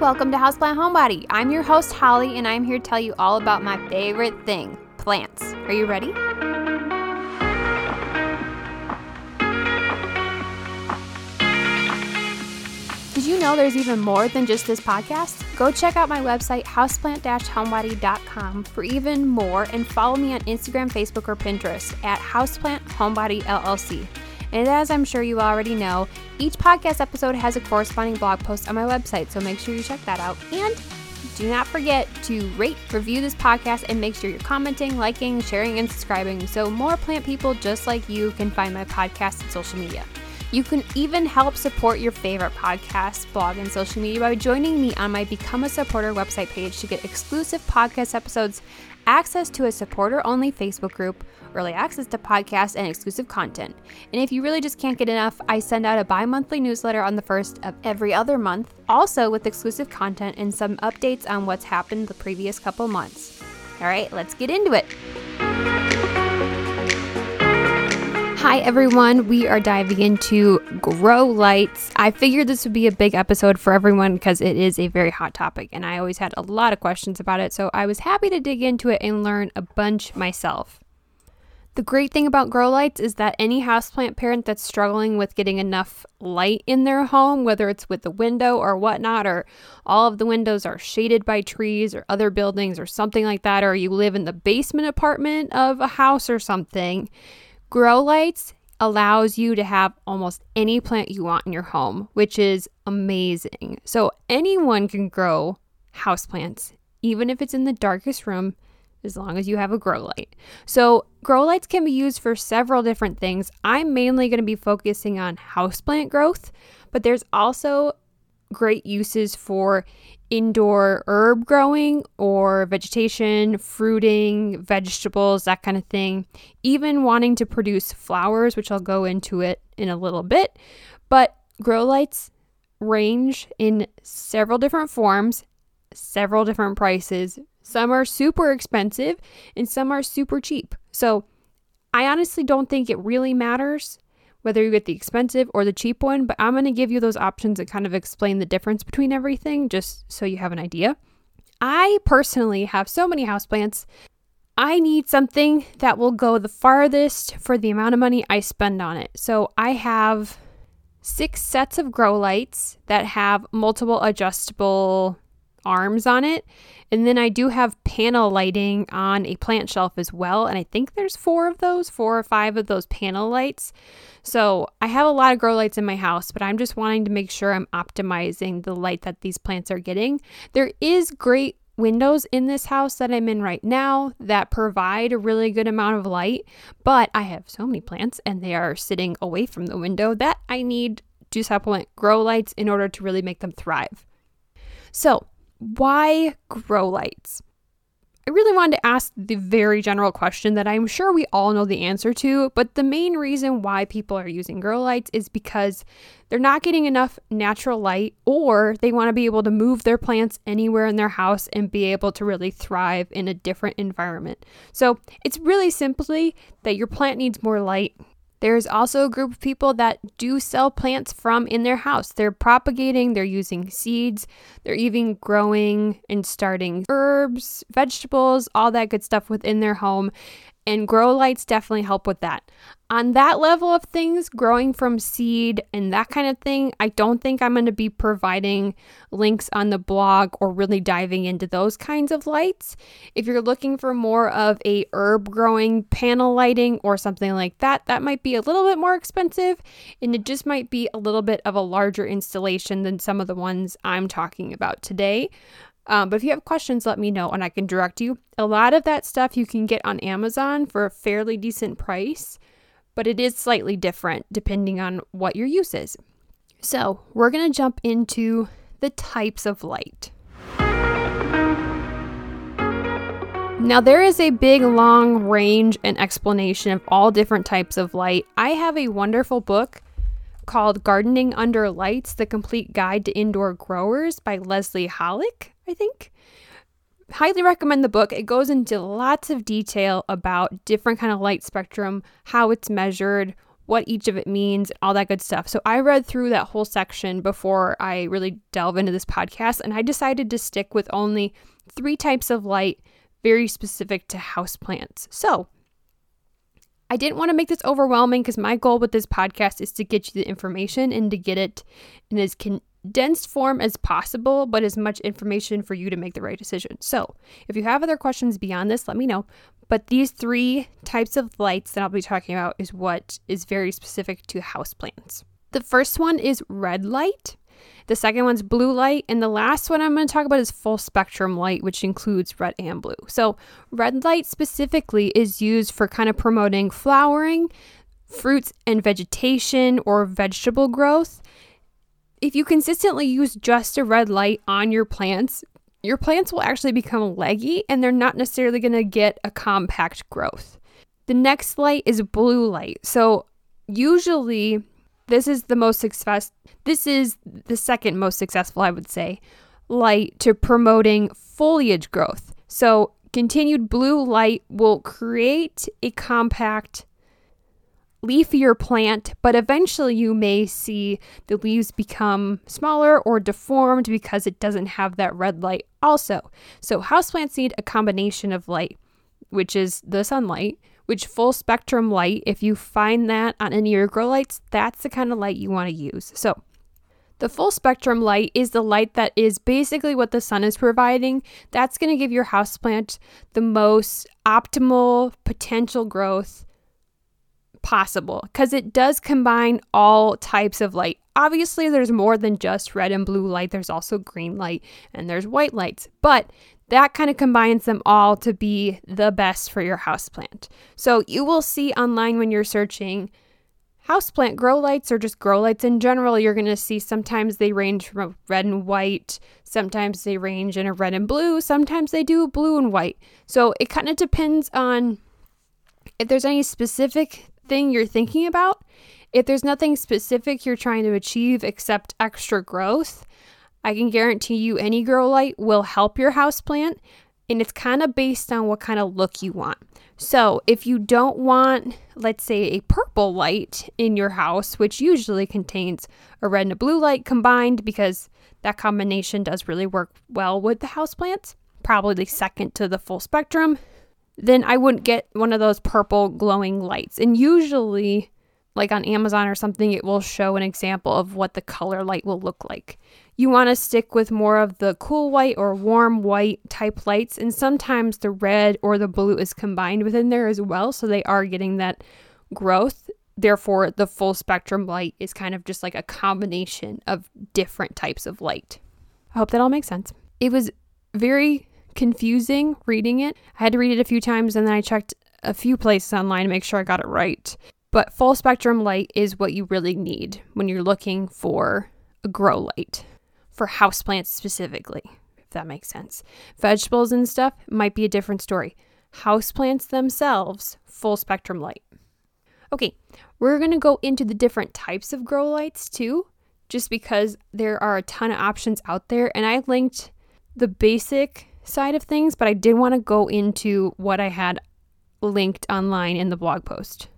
Welcome to Houseplant Homebody. I'm your host, Holly, and I'm here to tell you all about my favorite thing plants. Are you ready? Did you know there's even more than just this podcast? Go check out my website, houseplant-homebody.com for even more and follow me on Instagram, Facebook, or Pinterest at Houseplant Homebody LLC. And as I'm sure you already know, each podcast episode has a corresponding blog post on my website, so make sure you check that out. And do not forget to rate, review this podcast, and make sure you're commenting, liking, sharing, and subscribing so more plant people just like you can find my podcast and social media. You can even help support your favorite podcast, blog, and social media by joining me on my Become a Supporter website page to get exclusive podcast episodes, access to a supporter only Facebook group, early access to podcasts, and exclusive content. And if you really just can't get enough, I send out a bi monthly newsletter on the first of every other month, also with exclusive content and some updates on what's happened the previous couple months. All right, let's get into it. Hi, everyone. We are diving into grow lights. I figured this would be a big episode for everyone because it is a very hot topic, and I always had a lot of questions about it. So I was happy to dig into it and learn a bunch myself. The great thing about grow lights is that any houseplant parent that's struggling with getting enough light in their home, whether it's with the window or whatnot, or all of the windows are shaded by trees or other buildings or something like that, or you live in the basement apartment of a house or something, Grow lights allows you to have almost any plant you want in your home, which is amazing. So anyone can grow houseplants, even if it's in the darkest room, as long as you have a grow light. So grow lights can be used for several different things. I'm mainly going to be focusing on houseplant growth, but there's also great uses for indoor herb growing or vegetation, fruiting, vegetables, that kind of thing. Even wanting to produce flowers, which I'll go into it in a little bit. But grow lights range in several different forms, several different prices. Some are super expensive and some are super cheap. So I honestly don't think it really matters whether you get the expensive or the cheap one, but I'm going to give you those options and kind of explain the difference between everything just so you have an idea. I personally have so many houseplants. I need something that will go the farthest for the amount of money I spend on it. So I have six sets of grow lights that have multiple adjustable arms on it. And then I do have panel lighting on a plant shelf as well. And I think there's four of those, four or five of those panel lights. So I have a lot of grow lights in my house, but I'm just wanting to make sure I'm optimizing the light that these plants are getting. There is great windows in this house that I'm in right now that provide a really good amount of light, but I have so many plants and they are sitting away from the window that I need to supplement grow lights in order to really make them thrive. So, why grow lights? I really wanted to ask the very general question that I'm sure we all know the answer to, but the main reason why people are using grow lights is because they're not getting enough natural light or they want to be able to move their plants anywhere in their house and be able to really thrive in a different environment. So it's really simply that your plant needs more light there's also a group of people that do sell plants from in their house. They're propagating, they're using seeds, they're even growing and starting herbs, vegetables, all that good stuff within their home and grow lights definitely help with that. On that level of things, growing from seed and that kind of thing, I don't think I'm going to be providing links on the blog or really diving into those kinds of lights. If you're looking for more of a herb growing panel lighting or something like that, that might be a little bit more expensive and it just might be a little bit of a larger installation than some of the ones I'm talking about today. Um, but if you have questions, let me know and I can direct you. A lot of that stuff you can get on Amazon for a fairly decent price, but it is slightly different depending on what your use is. So, we're going to jump into the types of light. Now, there is a big, long range and explanation of all different types of light. I have a wonderful book called Gardening Under Lights The Complete Guide to Indoor Growers by Leslie Halleck. I think. Highly recommend the book. It goes into lots of detail about different kind of light spectrum, how it's measured, what each of it means, all that good stuff. So I read through that whole section before I really delve into this podcast, and I decided to stick with only three types of light very specific to houseplants. So I didn't want to make this overwhelming because my goal with this podcast is to get you the information and to get it in as condensed form as possible, but as much information for you to make the right decision. So, if you have other questions beyond this, let me know. But these three types of lights that I'll be talking about is what is very specific to houseplants. The first one is red light. The second one's blue light. And the last one I'm going to talk about is full spectrum light, which includes red and blue. So, red light specifically is used for kind of promoting flowering, fruits and vegetation, or vegetable growth. If you consistently use just a red light on your plants, your plants will actually become leggy and they're not necessarily going to get a compact growth. The next light is blue light. So, usually, this is the most success this is the second most successful I would say light to promoting foliage growth. So continued blue light will create a compact leafier plant, but eventually you may see the leaves become smaller or deformed because it doesn't have that red light also. So houseplants need a combination of light, which is the sunlight, which full spectrum light, if you find that on any of your grow lights, that's the kind of light you want to use. So, the full spectrum light is the light that is basically what the sun is providing. That's going to give your houseplant the most optimal potential growth possible because it does combine all types of light. Obviously, there's more than just red and blue light, there's also green light and there's white lights, but that kind of combines them all to be the best for your houseplant. So you will see online when you're searching houseplant grow lights or just grow lights in general, you're going to see sometimes they range from red and white, sometimes they range in a red and blue, sometimes they do blue and white. So it kind of depends on if there's any specific thing you're thinking about. If there's nothing specific you're trying to achieve except extra growth, I can guarantee you any grow light will help your house plant and it's kind of based on what kind of look you want. So, if you don't want, let's say, a purple light in your house, which usually contains a red and a blue light combined because that combination does really work well with the houseplants, probably the second to the full spectrum, then I wouldn't get one of those purple glowing lights. And usually, like on Amazon or something, it will show an example of what the color light will look like you want to stick with more of the cool white or warm white type lights. And sometimes the red or the blue is combined within there as well. So they are getting that growth. Therefore, the full spectrum light is kind of just like a combination of different types of light. I hope that all makes sense. It was very confusing reading it. I had to read it a few times and then I checked a few places online to make sure I got it right. But full spectrum light is what you really need when you're looking for a grow light for houseplants specifically, if that makes sense. Vegetables and stuff might be a different story. Houseplants themselves, full spectrum light. Okay, we're going to go into the different types of grow lights too, just because there are a ton of options out there. And I linked the basic side of things, but I did want to go into what I had linked online in the blog post.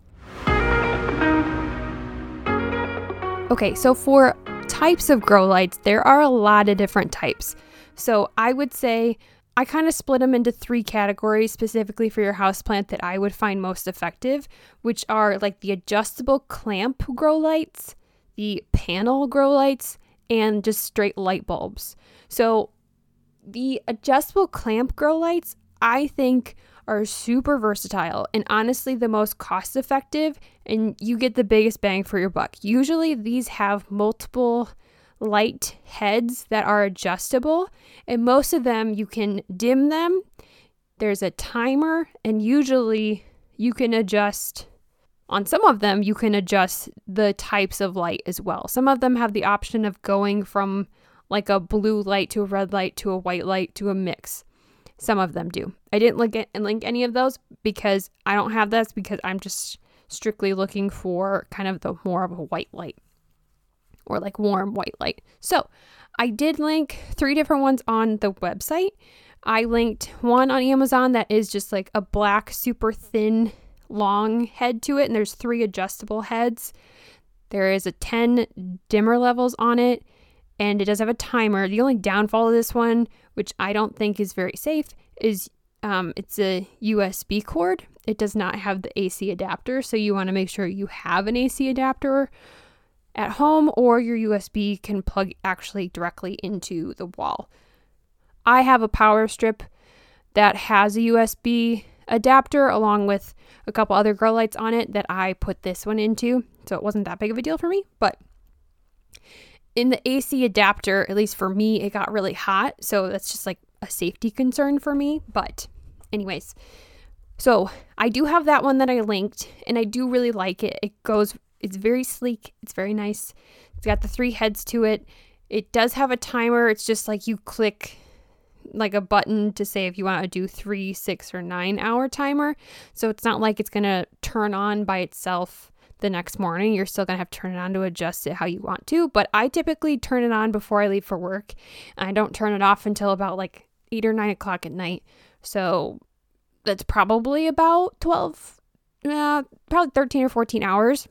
Okay, so for types of grow lights, there are a lot of different types. So I would say I kind of split them into three categories specifically for your houseplant that I would find most effective, which are like the adjustable clamp grow lights, the panel grow lights, and just straight light bulbs. So the adjustable clamp grow lights, I think, are super versatile and honestly the most cost effective, and you get the biggest bang for your buck. Usually, these have multiple light heads that are adjustable, and most of them you can dim them. There's a timer, and usually you can adjust. On some of them, you can adjust the types of light as well. Some of them have the option of going from like a blue light to a red light to a white light to a mix. Some of them do. I didn't link, it, link any of those because I don't have this because I'm just strictly looking for kind of the more of a white light or like warm white light. So I did link three different ones on the website. I linked one on Amazon that is just like a black, super thin long head to it, and there's three adjustable heads. There is a 10 dimmer levels on it, and it does have a timer. The only downfall of this one, which I don't think is very safe, is um, it's a USB cord. It does not have the AC adapter, so you want to make sure you have an AC adapter at home or your USB can plug actually directly into the wall. I have a power strip that has a USB adapter along with a couple other grow lights on it that I put this one into. So it wasn't that big of a deal for me, but in the AC adapter, at least for me, it got really hot. So that's just like a safety concern for me. But, anyways, so I do have that one that I linked and I do really like it. It goes, it's very sleek, it's very nice. It's got the three heads to it. It does have a timer. It's just like you click like a button to say if you want to do three, six, or nine hour timer. So it's not like it's going to turn on by itself the next morning. You're still going to have to turn it on to adjust it how you want to. But I typically turn it on before I leave for work. I don't turn it off until about like eight or nine o'clock at night. So that's probably about 12, uh, probably 13 or 14 hours.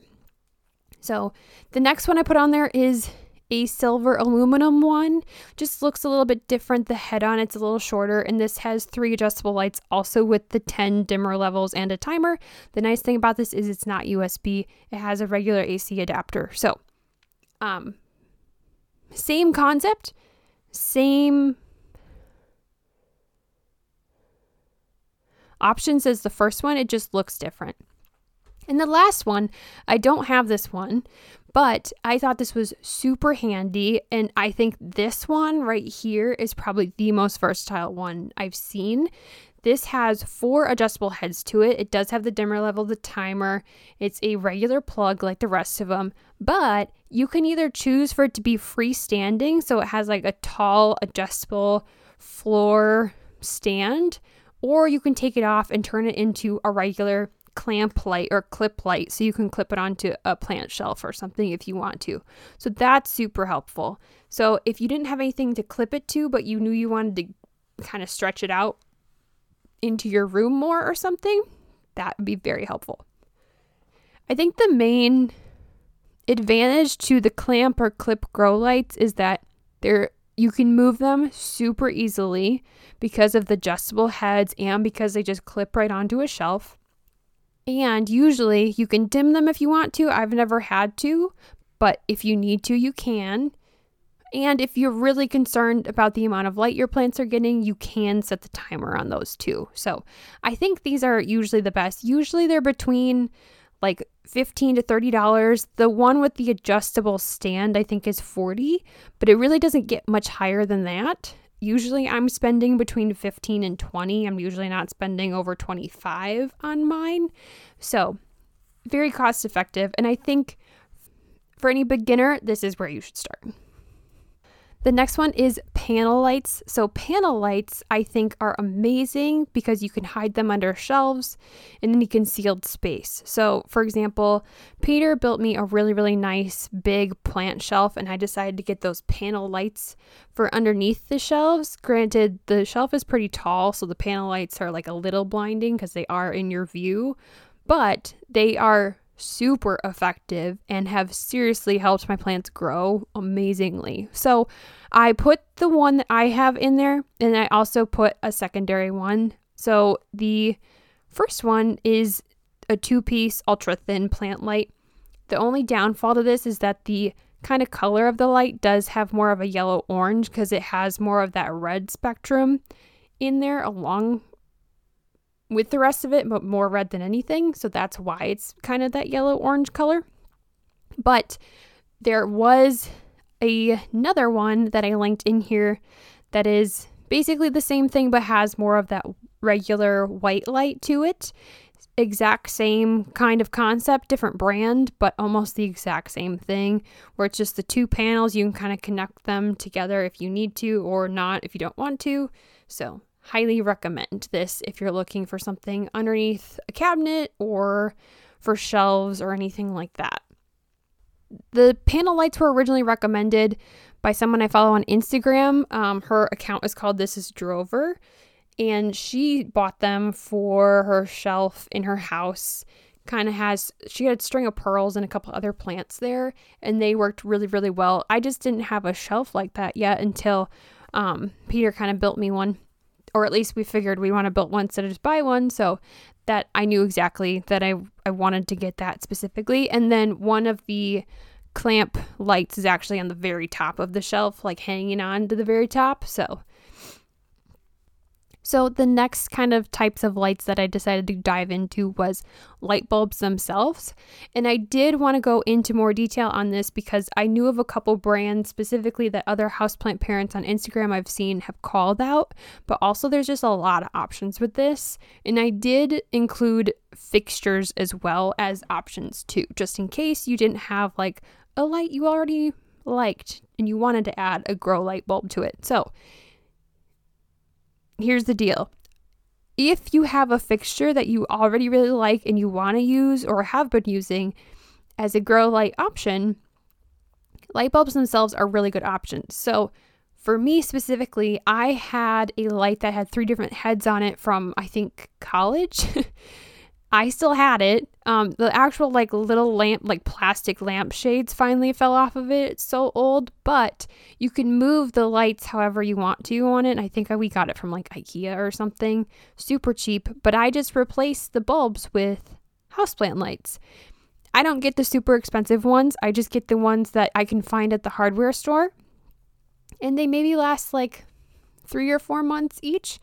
So the next one I put on there is a silver aluminum one. Just looks a little bit different. The head on it's a little shorter, and this has three adjustable lights, also with the 10 dimmer levels and a timer. The nice thing about this is it's not USB, it has a regular AC adapter. So, um, same concept, same options as the first one, it just looks different. And the last one, I don't have this one, but I thought this was super handy. And I think this one right here is probably the most versatile one I've seen. This has four adjustable heads to it. It does have the dimmer level, the timer. It's a regular plug like the rest of them, but you can either choose for it to be freestanding, so it has like a tall adjustable floor stand, or you can take it off and turn it into a regular clamp light or clip light so you can clip it onto a plant shelf or something if you want to. So that's super helpful. So if you didn't have anything to clip it to, but you knew you wanted to kind of stretch it out into your room more or something, that would be very helpful. I think the main advantage to the clamp or clip grow lights is that they're you can move them super easily because of the adjustable heads and because they just clip right onto a shelf. And usually you can dim them if you want to. I've never had to, but if you need to, you can. And if you're really concerned about the amount of light your plants are getting, you can set the timer on those too. So I think these are usually the best. Usually they're between like 15 to 30 dollars the one with the adjustable stand i think is 40 but it really doesn't get much higher than that usually I'm spending between 15 and 20. I'm usually not spending over 25 on mine. So, very cost effective. And I think for any beginner, this is where you should start. The next one is panel lights. So, panel lights I think are amazing because you can hide them under shelves in any concealed space. So, for example, Peter built me a really, really nice big plant shelf, and I decided to get those panel lights for underneath the shelves. Granted, the shelf is pretty tall, so the panel lights are like a little blinding because they are in your view, but they are super effective and have seriously helped my plants grow amazingly. So I put the one that I have in there and I also put a secondary one. So the first one is a two piece ultra thin plant light. The only downfall to this is that the kind of color of the light does have more of a yellow orange because it has more of that red spectrum in there along with the rest of it, but more red than anything. So that's why it's kind of that yellow orange color. But there was a, another one that I linked in here that is basically the same thing but has more of that regular white light to it. Exact same kind of concept, different brand, but almost the exact same thing, where it's just the two panels. You can kind of connect them together if you need to or not if you don't want to. So highly recommend this if you're looking for something underneath a cabinet or for shelves or anything like that. The panel lights were originally recommended by someone I follow on Instagram. Um, her account is called This Is Drover. and she bought them for her shelf in her house. Kind of has, she had a string of pearls and a couple other plants there, and they worked really, really well. I just didn't have a shelf like that yet until um, Peter kind of built me one, or at least we figured we want to build one instead of just buy one. So that I knew exactly that I, I wanted to get that specifically. And then one of the clamp lights is actually on the very top of the shelf, like hanging on to the very top. So so, the next kind of types of lights that I decided to dive into was light bulbs themselves. And I did want to go into more detail on this because I knew of a couple brands specifically that other houseplant parents on Instagram I've seen have called out, but also there's just a lot of options with this. And I did include fixtures as well as options too, just in case you didn't have like a light you already liked and you wanted to add a grow light bulb to it. So, here's the deal. If you have a fixture that you already really like and you want to use or have been using as a grow light option, light bulbs themselves are really good options. So, for me specifically, I had a light that had three different heads on it from I think college. I still had it. Um, the actual like little lamp, like plastic lamp shades finally fell off of it. It's so old, but you can move the lights however you want to on it. I think we got it from like IKEA or something, super cheap. But I just replaced the bulbs with houseplant lights. I don't get the super expensive ones. I just get the ones that I can find at the hardware store, and they maybe last like three or four months each.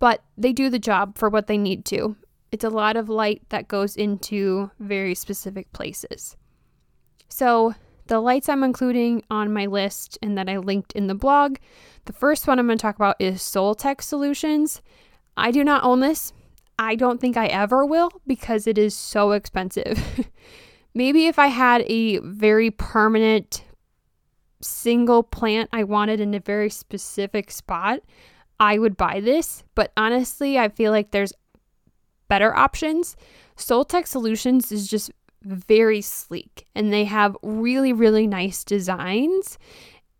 But they do the job for what they need to. It's a lot of light that goes into very specific places. So, the lights I'm including on my list and that I linked in the blog, the first one I'm going to talk about is Soltech Solutions. I do not own this. I don't think I ever will because it is so expensive. Maybe if I had a very permanent single plant I wanted in a very specific spot, I would buy this. But honestly, I feel like there's better options. Soltech Solutions is just very sleek and they have really, really nice designs.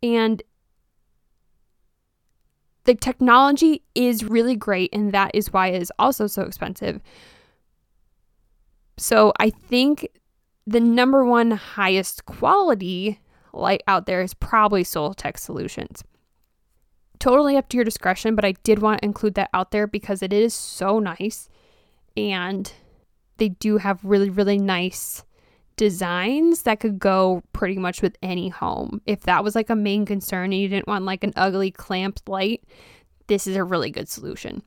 And the technology is really great, and that is why it is also so expensive. So I think the number one highest quality light out there is probably Soltech Solutions. Totally up to your discretion, but I did want to include that out there because it is so nice and they do have really, really nice designs that could go pretty much with any home. If that was like a main concern and you didn't want like an ugly clamped light, this is a really good solution.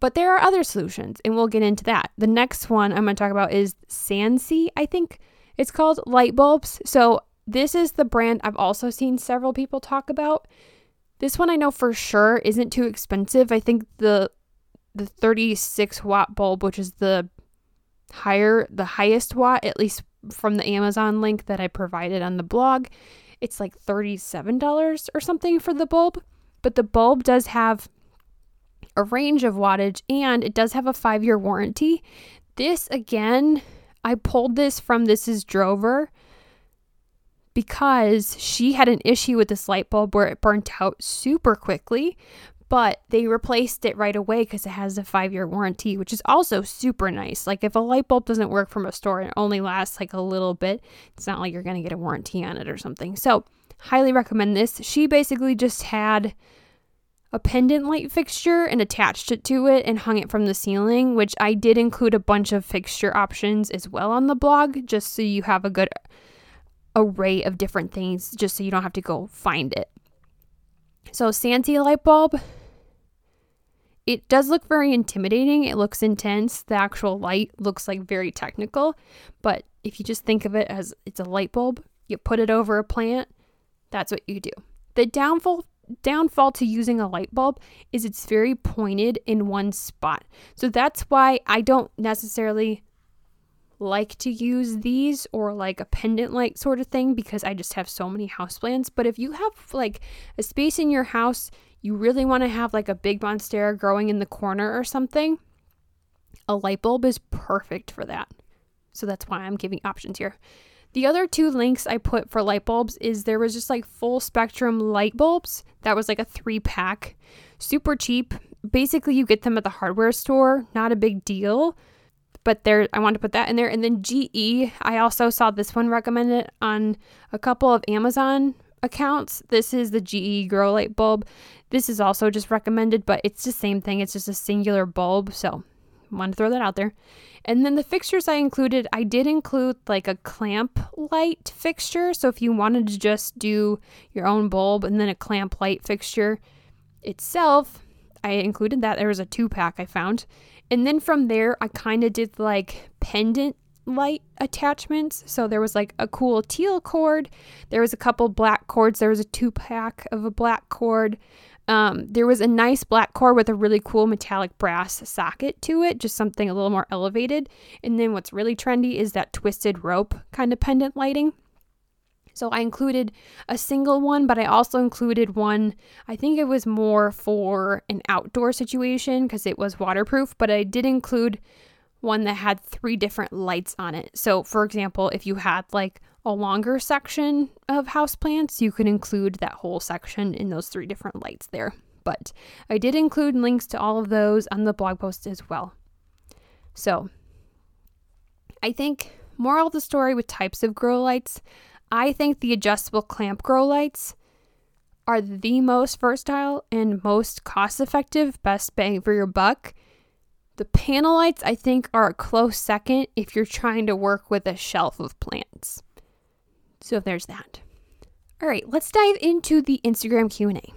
But there are other solutions, and we'll get into that. The next one I'm going to talk about is Sansi, I think it's called light bulbs. So, this is the brand I've also seen several people talk about. This one I know for sure isn't too expensive. I think the the 36 watt bulb, which is the higher, the highest watt, at least from the Amazon link that I provided on the blog. It's like $37 or something for the bulb, but the bulb does have a range of wattage and it does have a five year warranty. This again, I pulled this from This Is Drover because she had an issue with this light bulb where it burnt out super quickly but they replaced it right away because it has a five year warranty, which is also super nice. Like, if a light bulb doesn't work from a store and it only lasts like a little bit, it's not like you're going to get a warranty on it or something. So, highly recommend this. She basically just had a pendant light fixture and attached it to it and hung it from the ceiling, which I did include a bunch of fixture options as well on the blog, just so you have a good array of different things, just so you don't have to go find it. So, Sansi light bulb, it does look very intimidating. It looks intense. The actual light looks like very technical, but if you just think of it as it's a light bulb, you put it over a plant, that's what you do. The downfall downfall to using a light bulb is it's very pointed in one spot. So that's why I don't necessarily like to use these or like a pendant light sort of thing because I just have so many houseplants. But if you have like a space in your house you really want to have like a big monstera growing in the corner or something, a light bulb is perfect for that. So that's why I'm giving options here. The other two links I put for light bulbs is there was just like full spectrum light bulbs. That was like a three pack, super cheap basically you get them at the hardware store, not a big deal. But there I want to put that in there. And then GE, I also saw this one recommended on a couple of Amazon accounts. This is the GE grow light bulb. This is also just recommended, but it's the same thing. It's just a singular bulb. So want to throw that out there. And then the fixtures I included, I did include like a clamp light fixture. So if you wanted to just do your own bulb and then a clamp light fixture itself, I included that. There was a two pack I found. And then from there, I kind of did like pendant light attachments. So there was like a cool teal cord. There was a couple black cords. There was a two pack of a black cord. Um, there was a nice black cord with a really cool metallic brass socket to it, just something a little more elevated. And then what's really trendy is that twisted rope kind of pendant lighting. So I included a single one, but I also included one, I think it was more for an outdoor situation because it was waterproof, but I did include one that had three different lights on it. So, for example, if you had like a longer section of houseplants, you could include that whole section in those three different lights there. But I did include links to all of those on the blog post as well. So, I think moral of the story with types of grow lights, I think the adjustable clamp grow lights are the most versatile and most cost effective, best bang for your buck the panel lights, I think, are a close second if you're trying to work with a shelf of plants. So there's that. All right, let's dive into the Instagram Q&A.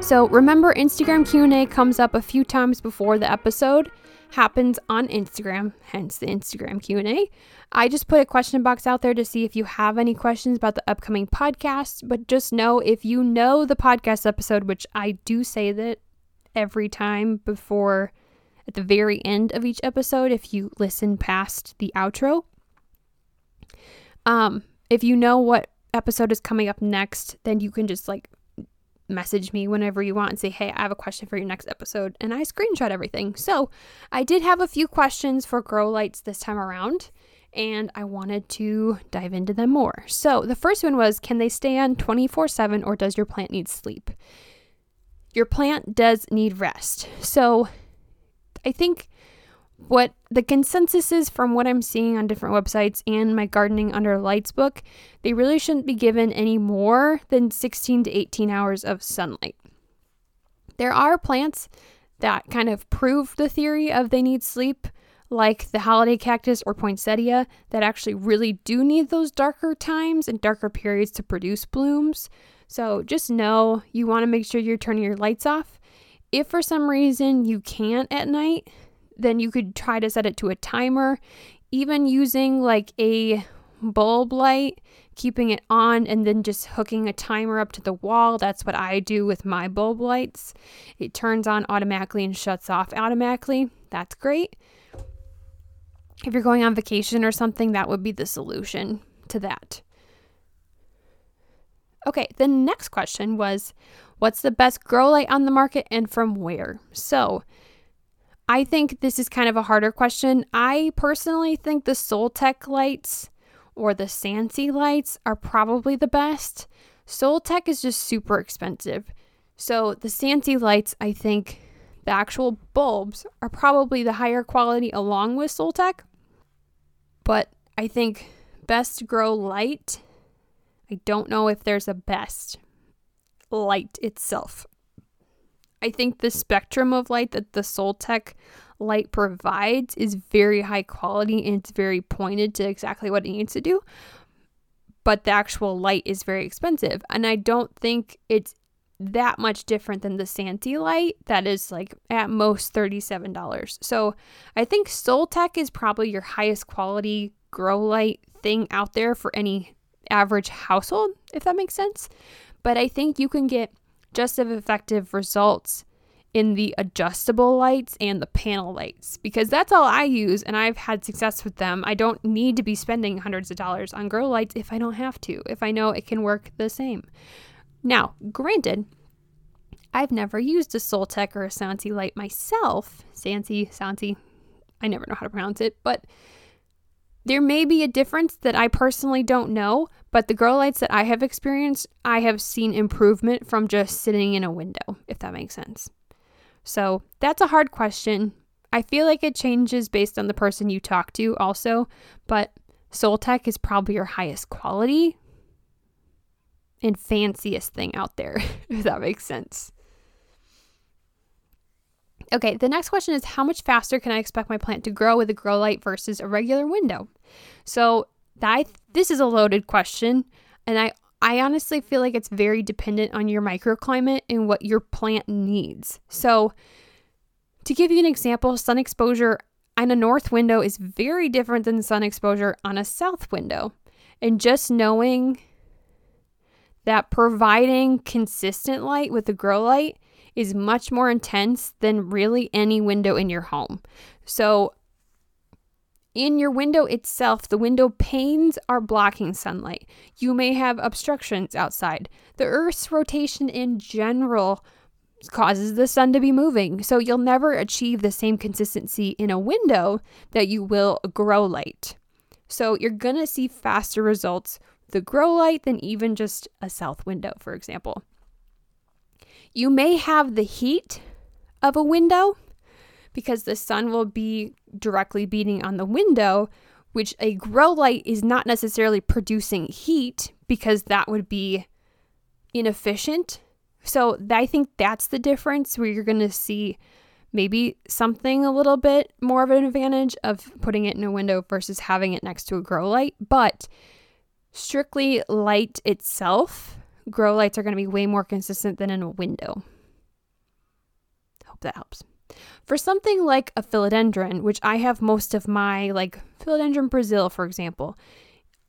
So remember Instagram Q&A comes up a few times before the episode happens on Instagram, hence the Instagram Q&A. I just put a question box out there to see if you have any questions about the upcoming podcast, but just know if you know the podcast episode, which I do say that every time before at the very end of each episode if you listen past the outro. Um, if you know what episode is coming up next, then you can just like message me whenever you want and say, Hey, I have a question for your next episode. And I screenshot everything. So I did have a few questions for grow lights this time around, and I wanted to dive into them more. So the first one was Can they stay on 24 7 or does your plant need sleep? your plant does need rest. So I think what the consensus is from what I'm seeing on different websites and my gardening under lights book, they really shouldn't be given any more than 16 to 18 hours of sunlight. There are plants that kind of prove the theory of they need sleep, like the holiday cactus or poinsettia, that actually really do need those darker times and darker periods to produce blooms. So just know you want to make sure you're turning your lights off. If for some reason you can't at night, then you could try to set it to a timer, even using like a bulb light, keeping it on, and then just hooking a timer up to the wall. That's what I do with my bulb lights. It turns on automatically and shuts off automatically. That's great. If you're going on vacation or something, that would be the solution to that. Okay, the next question was what's the best grow light on the market and from where? So, I think this is kind of a harder question. I personally think the Soltech lights or the Sansi lights are probably the best. Soltech is just super expensive. So, the Sansi lights, I think the actual bulbs are probably the higher quality along with Soltech. But I think best grow light I don't know if there's a best light itself. I think the spectrum of light that the Soltech light provides is very high quality and it's very pointed to exactly what it needs to do. But the actual light is very expensive. And I don't think it's that much different than the Sansi light that is like at most $37. So I think Soltech is probably your highest quality grow light thing out there for any average household, if that makes sense. But I think you can get just as effective results in the adjustable lights and the panel lights because that's all I use and I've had success with them. I don't need to be spending hundreds of dollars on grow lights if I don't have to, if I know it can work the same. Now, granted, I've never used a Soltech or a Sansi light myself. Sansi, Sansi, I never know how to pronounce it, but there may be a difference that I personally don't know, But the grow lights that I have experienced, I have seen improvement from just sitting in a window, if that makes sense. So that's a hard question. I feel like it changes based on the person you talk to, also, but Soltech is probably your highest quality and fanciest thing out there, if that makes sense. Okay, the next question is how much faster can I expect my plant to grow with a grow light versus a regular window? So, that this is a loaded question, and I I honestly feel like it's very dependent on your microclimate and what your plant needs. So, to give you an example, sun exposure on a north window is very different than sun exposure on a south window. And just knowing that providing consistent light with a grow light is much more intense than really any window in your home. So, in your window itself, the window panes are blocking sunlight. You may have obstructions outside. The Earth's rotation in general causes the sun to be moving. So you'll never achieve the same consistency in a window that you will grow light. So you're going to see faster results the grow light than even just a south window, for example. You may have the heat of a window because the sun will be directly beating on the window, which a grow light is not necessarily producing heat because that would be inefficient. So I think that's the difference where you're going to see maybe something a little bit more of an advantage of putting it in a window versus having it next to a grow light. But strictly light itself, grow lights are going to be way more consistent than in a window. Hope that helps. For something like a philodendron, which I have most of my, like philodendron Brazil, for example,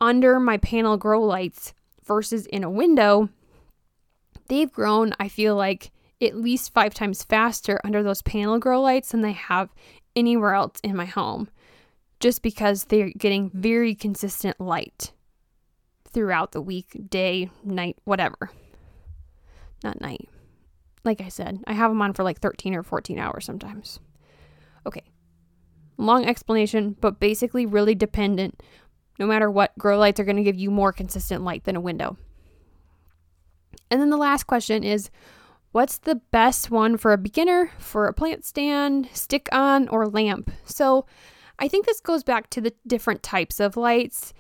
under my panel grow lights versus in a window, they've grown, I feel like, at least five times faster under those panel grow lights than they have anywhere else in my home, just because they're getting very consistent light throughout the week, day, night, whatever. Not night. Like I said, I have them on for like 13 or 14 hours sometimes. Okay. Long explanation, but basically really dependent. No matter what, grow lights are going to give you more consistent light than a window. And then the last question is what's the best one for a beginner, for a plant stand, stick on, or lamp? So I think this goes back to the different types of lights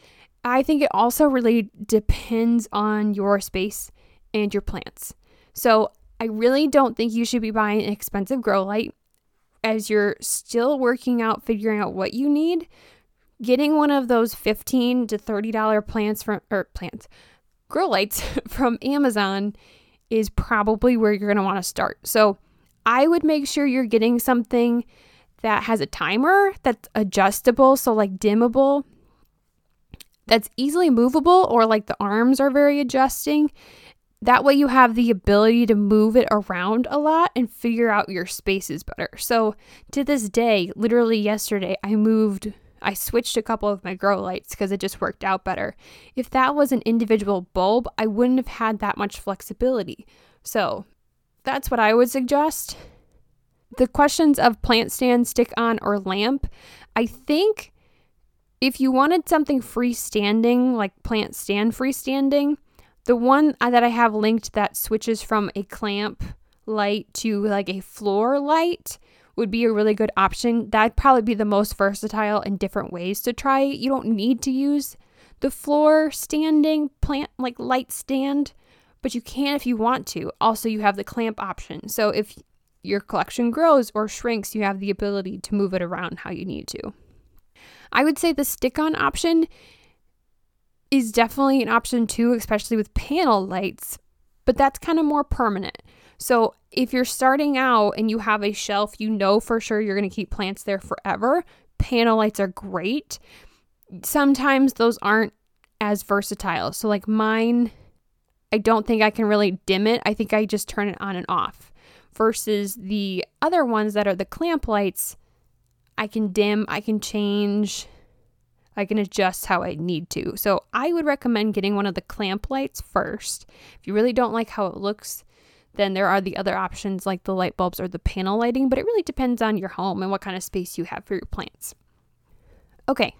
I think it also really depends on your space and your plants. So I really don't think you should be buying an expensive grow light as you're still working out figuring out what you need. Getting one of those 15 to $30 plants from or plants grow lights from Amazon is probably where you're going to want to start. So I would make sure you're getting something that has a timer that's adjustable, so like dimmable that's easily movable or like the arms are very adjusting. That way, you have the ability to move it around a lot and figure out your spaces better. So, to this day, literally yesterday, I moved, I switched a couple of my grow lights because it just worked out better. If that was an individual bulb, I wouldn't have had that much flexibility. So, that's what I would suggest. The questions of plant stand, stick on, or lamp, I think if you wanted something freestanding, like plant stand freestanding, the one uh, that I have linked that switches from a clamp light to like a floor light would be a really good option. That'd probably be the most versatile and different ways to try. You don't need to use the floor standing plant like light stand, but you can if you want to. Also, you have the clamp option. So if your collection grows or shrinks, you have the ability to move it around how you need to. I would say the stick on option is definitely an option too, especially with panel lights, but that's kind of more permanent. So if you're starting out and you have a shelf, you know for sure you're going to keep plants there forever. Panel lights are great. Sometimes those aren't as versatile. So, like mine, I don't think I can really dim it. I think I just turn it on and off. Versus the other ones that are the clamp lights, I can dim, I can change, I can adjust how I need to. So I would recommend getting one of the clamp lights first. If you really don't like how it looks, then there are the other options like the light bulbs or the panel lighting, but it really depends on your home and what kind of space you have for your plants. Okay,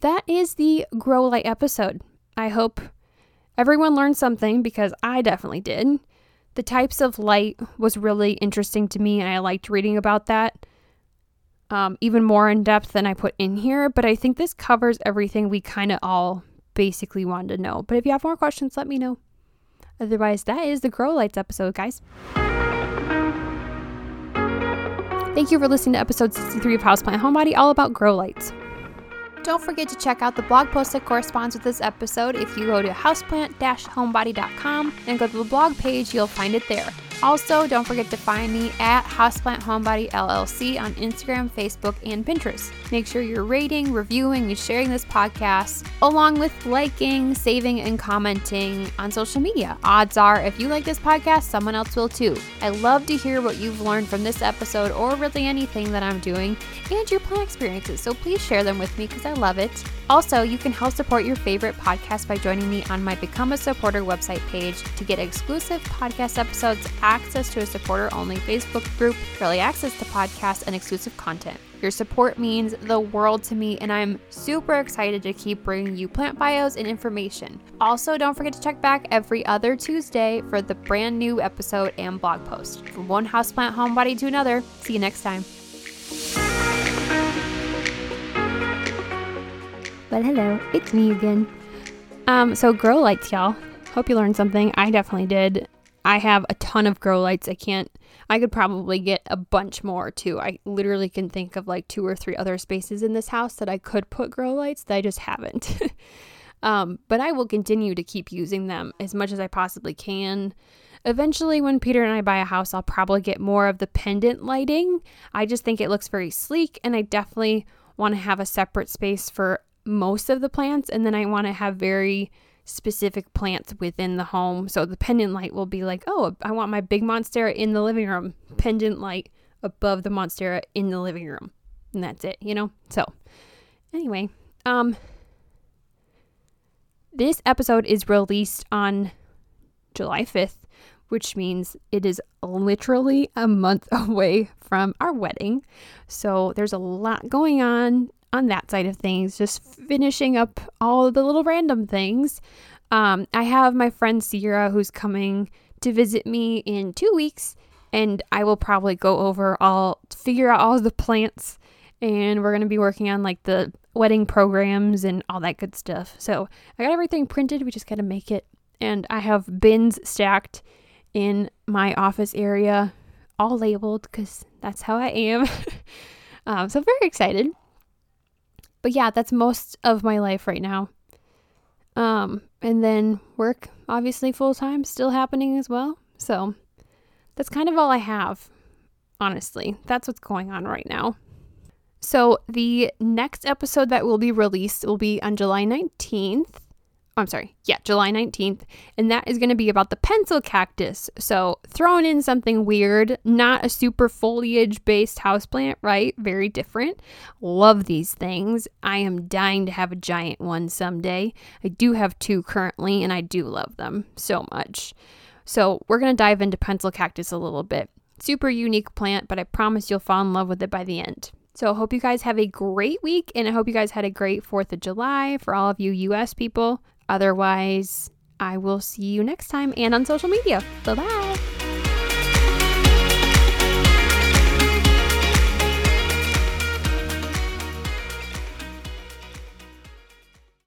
that is the grow light episode. I hope everyone learned something because I definitely did. The types of light was really interesting to me, and I liked reading about that um, even more in depth than I put in here. But I think this covers everything we kind of all basically wanted to know. But if you have more questions, let me know. Otherwise, that is the Grow Lights episode, guys. Thank you for listening to episode 63 of Houseplant Homebody, all about grow lights. Don't forget to check out the blog post that corresponds with this episode. If you go to houseplant-homebody.com and go to the blog page, you'll find it there. Also, don't forget to find me at Houseplant Homebody LLC on Instagram, Facebook, and Pinterest. Make sure you're rating, reviewing, and sharing this podcast, along with liking, saving, and commenting on social media. Odds are, if you like this podcast, someone else will too. I love to hear what you've learned from this episode or really anything that I'm doing and your plant experiences, so please share them with me because I love it. Also, you can help support your favorite podcast by joining me on my Become a Supporter website page to get exclusive podcast episodes, access to a supporter only Facebook group, early access to podcasts, and exclusive content. Your support means the world to me, and I'm super excited to keep bringing you plant bios and information. Also, don't forget to check back every other Tuesday for the brand new episode and blog post. From one houseplant homebody to another, see you next time. But hello, it's me again. Um, so grow lights, y'all. Hope you learned something. I definitely did. I have a ton of grow lights. I can't. I could probably get a bunch more too. I literally can think of like two or three other spaces in this house that I could put grow lights that I just haven't. um, but I will continue to keep using them as much as I possibly can. Eventually, when Peter and I buy a house, I'll probably get more of the pendant lighting. I just think it looks very sleek, and I definitely want to have a separate space for most of the plants and then I want to have very specific plants within the home. So the pendant light will be like, oh, I want my big monstera in the living room, pendant light above the monstera in the living room. And that's it, you know? So anyway, um this episode is released on July 5th, which means it is literally a month away from our wedding. So there's a lot going on on that side of things, just finishing up all the little random things. Um, I have my friend Sierra who's coming to visit me in two weeks, and I will probably go over all, figure out all the plants, and we're going to be working on like the wedding programs and all that good stuff. So I got everything printed, we just got to make it. And I have bins stacked in my office area, all labeled because that's how I am. um, so very excited. But yeah, that's most of my life right now. Um, and then work, obviously full time, still happening as well. So that's kind of all I have, honestly. That's what's going on right now. So the next episode that will be released will be on July 19th. I'm sorry, yeah, July 19th, and that is going to be about the pencil cactus. So, throwing in something weird, not a super foliage based houseplant, right? Very different. Love these things. I am dying to have a giant one someday. I do have two currently, and I do love them so much. So, we're going to dive into pencil cactus a little bit. Super unique plant, but I promise you'll fall in love with it by the end. So I hope you guys have a great week and I hope you guys had a great 4th of July for all of you US people. Otherwise, I will see you next time and on social media. Bye bye.